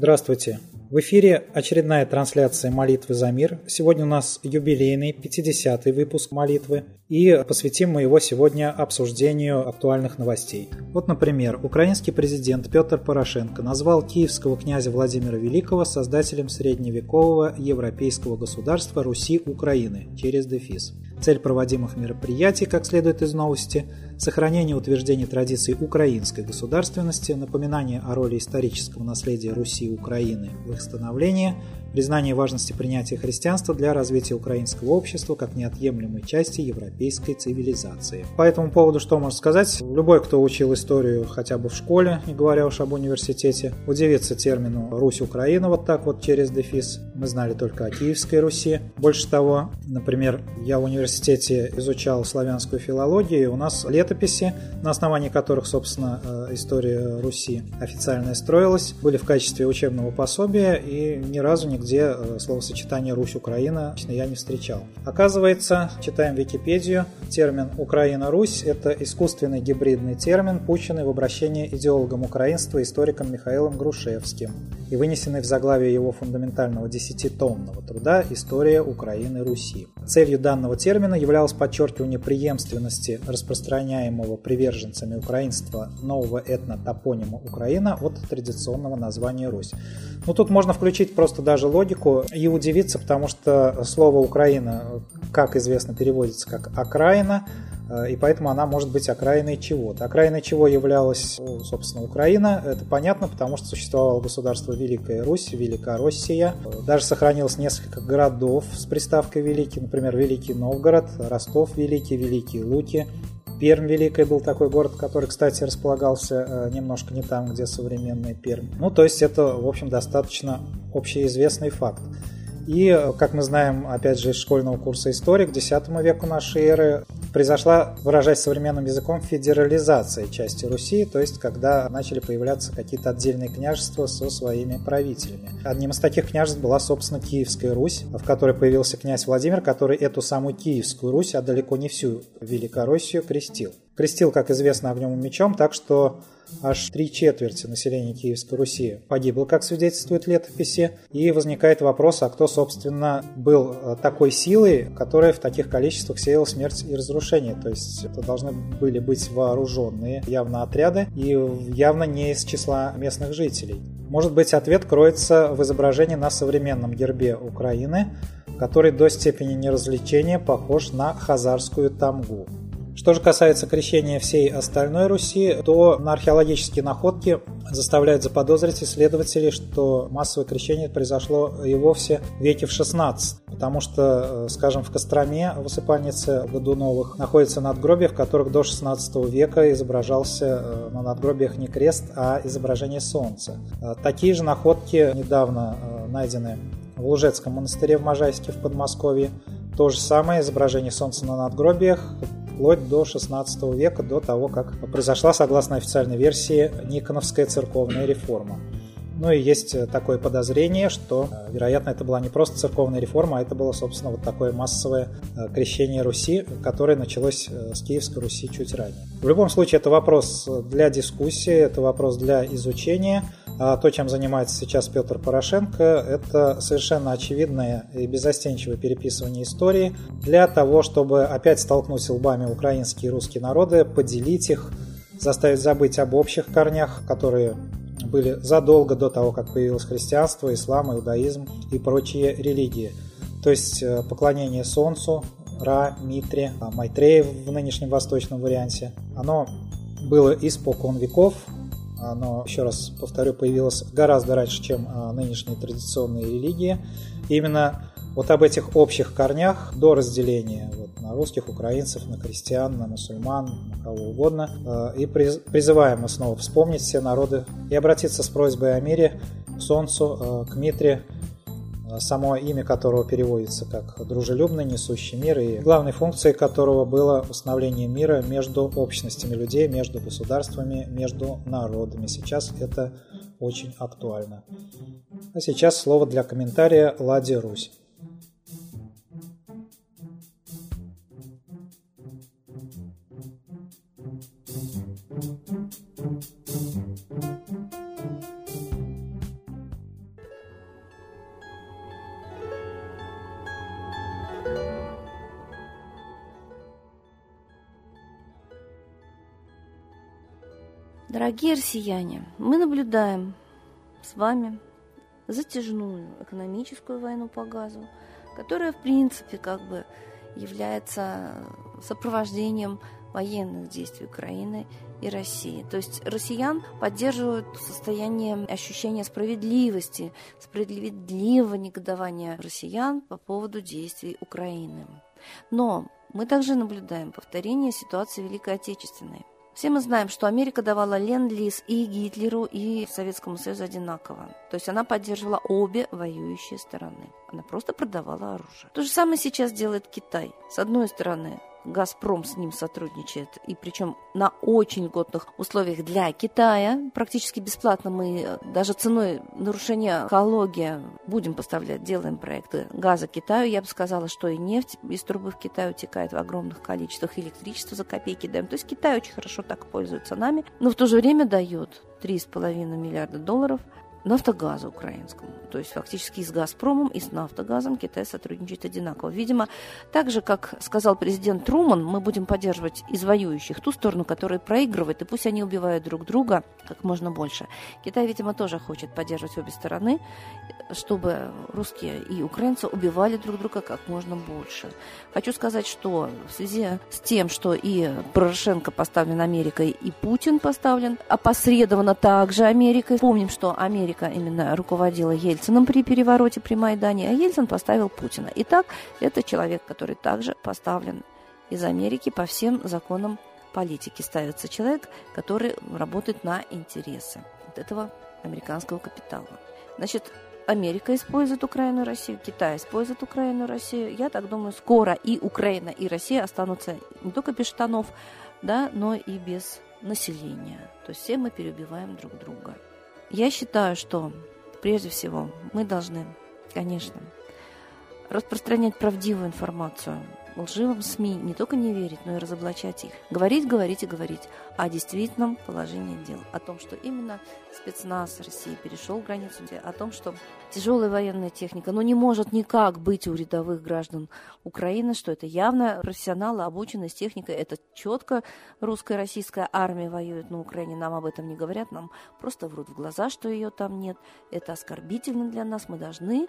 Здравствуйте. В эфире очередная трансляция молитвы за мир. Сегодня у нас юбилейный 50-й выпуск молитвы. И посвятим мы его сегодня обсуждению актуальных новостей. Вот, например, украинский президент Петр Порошенко назвал киевского князя Владимира Великого создателем средневекового европейского государства Руси Украины через дефис. Цель проводимых мероприятий, как следует из новости, сохранение утверждения традиций украинской государственности, напоминание о роли исторического наследия Руси и Украины в их становлении – признание важности принятия христианства для развития украинского общества как неотъемлемой части европейской цивилизации. По этому поводу что можно сказать? Любой, кто учил историю хотя бы в школе, не говоря уж об университете, удивится термину «Русь-Украина» вот так вот через дефис. Мы знали только о Киевской Руси. Больше того, например, я в университете изучал славянскую филологию, у нас летописи, на основании которых, собственно, э, история Руси официально строилась, были в качестве учебного пособия, и ни разу нигде э, словосочетание «Русь-Украина» я не встречал. Оказывается, читаем Википедию, термин «Украина-Русь» — это искусственный гибридный термин, пущенный в обращение идеологом украинства историком Михаилом Грушевским и вынесенный в заглавие его фундаментального десятитомного труда «История Украины-Руси». Целью данного термина являлось подчеркивание преемственности распространяемого приверженцами украинства нового этнотопонима Украина от традиционного названия Русь. Ну, тут можно включить просто даже логику и удивиться, потому что слово «Украина», как известно, переводится как «окраина», и поэтому она может быть окраиной чего-то. Окраиной чего являлась, собственно, Украина, это понятно, потому что существовало государство Великая Русь, Великороссия. Даже сохранилось несколько городов с приставкой «Великий», например, Великий Новгород, Ростов Великий, Великие Луки, Пермь Великая был такой город, который, кстати, располагался э, немножко не там, где современная Пермь. Ну, то есть это, в общем, достаточно общеизвестный факт. И, как мы знаем, опять же, из школьного курса истории, к X веку нашей эры произошла, выражаясь современным языком, федерализация части Руси, то есть когда начали появляться какие-то отдельные княжества со своими правителями. Одним из таких княжеств была, собственно, Киевская Русь, в которой появился князь Владимир, который эту самую Киевскую Русь, а далеко не всю Великороссию, крестил. Крестил, как известно, огнем и мечом, так что аж три четверти населения Киевской Руси погибло, как свидетельствует летописи, и возникает вопрос, а кто, собственно, был э, такой силой, которая в таких количествах сеяла смерть и разрушение. То есть это должны были быть вооруженные явно отряды и явно не из числа местных жителей. Может быть, ответ кроется в изображении на современном гербе Украины, который до степени неразвлечения похож на хазарскую тамгу. Что же касается крещения всей остальной Руси, то на археологические находки заставляют заподозрить исследователей, что массовое крещение произошло и вовсе в веке в 16 потому что, э, скажем, в Костроме, в усыпальнице Годуновых, находятся надгробия, в которых до 16 века изображался э, на надгробиях не крест, а изображение солнца. Э, такие же находки недавно найдены в Лужецком монастыре в Можайске в Подмосковье. То же самое изображение солнца на надгробиях вплоть до 16 века, до того, как произошла, согласно официальной версии, Никоновская церковная реформа. Ну и есть такое подозрение, что, э, вероятно, это была не просто церковная реформа, а это было, собственно, вот такое массовое э, крещение Руси, которое началось э, с Киевской Руси чуть ранее. В любом случае, это вопрос для дискуссии, это вопрос для изучения. А то, чем занимается сейчас Петр Порошенко, это совершенно очевидное и безостенчивое переписывание истории для того, чтобы опять столкнуть лбами украинские и русские народы, поделить их, заставить забыть об общих корнях, которые были задолго до того, как появилось христианство, ислам, иудаизм и прочие религии. То есть э, поклонение Солнцу, Ра, Митре, Майтрея в нынешнем восточном варианте. Оно было испокон веков, оно, еще раз повторю, появилось гораздо раньше, чем а, нынешние традиционные религии. И именно вот об этих общих корнях до разделения вот, на русских, украинцев, на крестьян, на мусульман, на кого угодно. А, и призываем мы снова вспомнить все народы и обратиться с просьбой о мире к Солнцу, а, к Митре, само имя которого переводится как «дружелюбный, несущий мир», и главной функцией которого было установление мира между общностями людей, между государствами, между народами. Сейчас это очень актуально. А сейчас слово для комментария Ладе Русь. Дорогие россияне, мы наблюдаем с вами затяжную экономическую войну по газу, которая, в принципе, как бы является сопровождением военных действий Украины и России. То есть россиян поддерживают состояние ощущения справедливости, справедливого негодования россиян по поводу действий Украины. Но мы также наблюдаем повторение ситуации Великой Отечественной. Все мы знаем, что Америка давала ленд-лиз и Гитлеру, и Советскому Союзу одинаково. То есть она поддерживала обе воюющие стороны. Она просто продавала оружие. То же самое сейчас делает Китай. С одной стороны, Газпром с ним сотрудничает, и причем на очень льготных условиях для Китая. Практически бесплатно мы э, даже ценой нарушения экологии будем поставлять, делаем проекты газа Китаю. Я бы сказала, что и нефть из трубы в Китай утекает в огромных количествах, электричество за копейки даем. То есть Китай очень хорошо так пользуется нами, но в то же время дает 3,5 миллиарда долларов – нафтогаза украинскому. То есть фактически и с «Газпромом», и с «Нафтогазом» Китай сотрудничает одинаково. Видимо, так же, как сказал президент Труман, мы будем поддерживать из воюющих ту сторону, которая проигрывает, и пусть они убивают друг друга как можно больше. Китай, видимо, тоже хочет поддерживать обе стороны, чтобы русские и украинцы убивали друг друга как можно больше. Хочу сказать, что в связи с тем, что и Порошенко поставлен Америкой, и Путин поставлен опосредованно также Америкой. Помним, что Америка именно руководила Ельцином при перевороте при Майдане, а Ельцин поставил Путина. Итак, это человек, который также поставлен из Америки по всем законам политики. Ставится человек, который работает на интересы вот этого американского капитала. Значит, Америка использует Украину и Россию, Китай использует Украину и Россию. Я так думаю, скоро и Украина, и Россия останутся не только без штанов, да, но и без населения. То есть все мы переубиваем друг друга. Я считаю, что прежде всего мы должны, конечно, распространять правдивую информацию, лживым СМИ не только не верить, но и разоблачать их. Говорить, говорить и говорить о действительном положении дел. О том, что именно спецназ России перешел границу, о том, что тяжелая военная техника, ну, не может никак быть у рядовых граждан Украины, что это явно профессионалы, обученные с техникой, это четко русская российская армия воюет на Украине, нам об этом не говорят, нам просто врут в глаза, что ее там нет. Это оскорбительно для нас, мы должны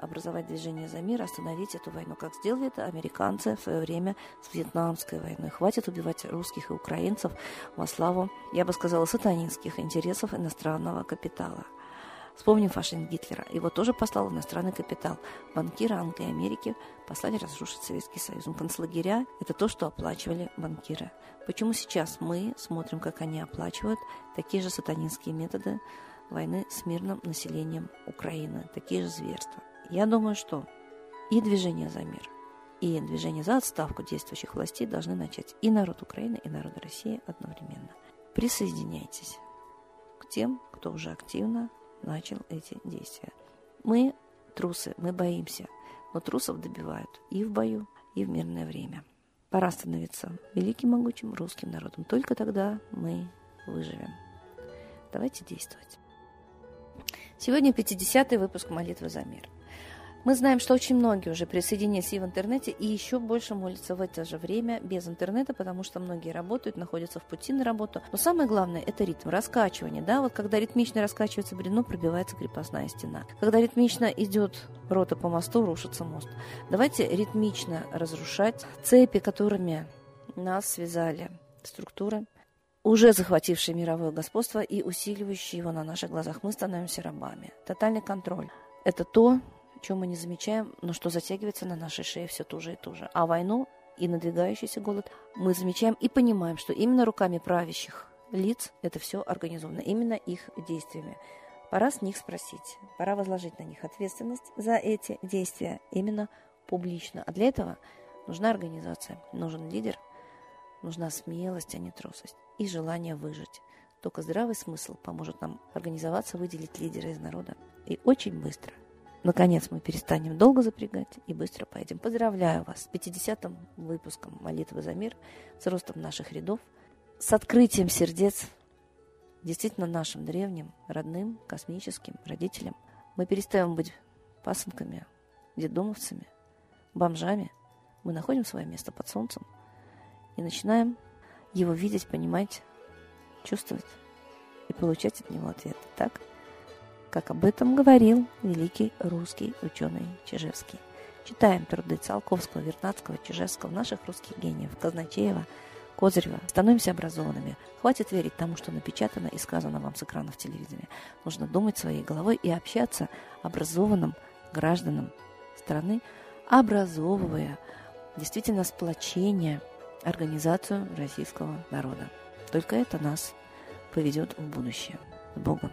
образовать движение за мир, остановить эту войну, как сделали это американцы в свое время с Вьетнамской войной. Хватит убивать русских и украинцев во славу, я бы сказала, сатанинских интересов иностранного капитала. Вспомним фашизм Гитлера. Его тоже послал иностранный капитал. Банкиры Англии и Америки послали разрушить Советский Союз. Концлагеря – это то, что оплачивали банкиры. Почему сейчас мы смотрим, как они оплачивают такие же сатанинские методы войны с мирным населением Украины, такие же зверства? Я думаю, что и движение за мир, и движение за отставку действующих властей должны начать и народ Украины, и народ России одновременно. Присоединяйтесь к тем, кто уже активно начал эти действия. Мы трусы, мы боимся, но трусов добивают и в бою, и в мирное время. Пора становиться великим могучим русским народом. Только тогда мы выживем. Давайте действовать. Сегодня 50-й выпуск «Молитвы за мир». Мы знаем, что очень многие уже присоединились и в интернете, и еще больше молятся в это же время без интернета, потому что многие работают, находятся в пути на работу. Но самое главное – это ритм, раскачивание. Да? Вот когда ритмично раскачивается бревно, пробивается крепостная стена. Когда ритмично идет рота по мосту, рушится мост. Давайте ритмично разрушать цепи, которыми нас связали структуры, уже захватившие мировое господство и усиливающие его на наших глазах. Мы становимся рабами. Тотальный контроль – это то, чем мы не замечаем, но что затягивается на нашей шее все туже и туже. А войну и надвигающийся голод мы замечаем и понимаем, что именно руками правящих лиц это все организовано, именно их действиями. Пора с них спросить, пора возложить на них ответственность за эти действия именно публично. А для этого нужна организация, нужен лидер, нужна смелость, а не трусость, и желание выжить. Только здравый смысл поможет нам организоваться, выделить лидера из народа. И очень быстро – Наконец мы перестанем долго запрягать и быстро поедем. Поздравляю вас с 50-м выпуском «Молитвы за мир», с ростом наших рядов, с открытием сердец действительно нашим древним, родным, космическим родителям. Мы перестаем быть пасынками, детдомовцами, бомжами. Мы находим свое место под солнцем и начинаем его видеть, понимать, чувствовать и получать от него ответы, так? Как об этом говорил великий русский ученый Чижевский. Читаем труды Циолковского, Вернадского, Чижевского, наших русских гениев, Казначеева, Козырева. Становимся образованными. Хватит верить тому, что напечатано и сказано вам с экранов телевидения. Нужно думать своей головой и общаться образованным гражданам страны, образовывая действительно сплочение, организацию российского народа. Только это нас поведет в будущее. С Богом!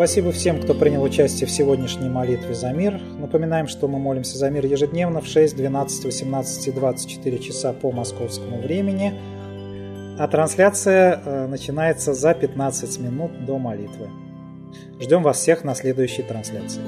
Спасибо всем, кто принял участие в сегодняшней молитве за мир. Напоминаем, что мы молимся за мир ежедневно в 6, 12, 18 и 24 часа по московскому времени. А трансляция э, начинается за 15 минут до молитвы. Ждем вас всех на следующей трансляции.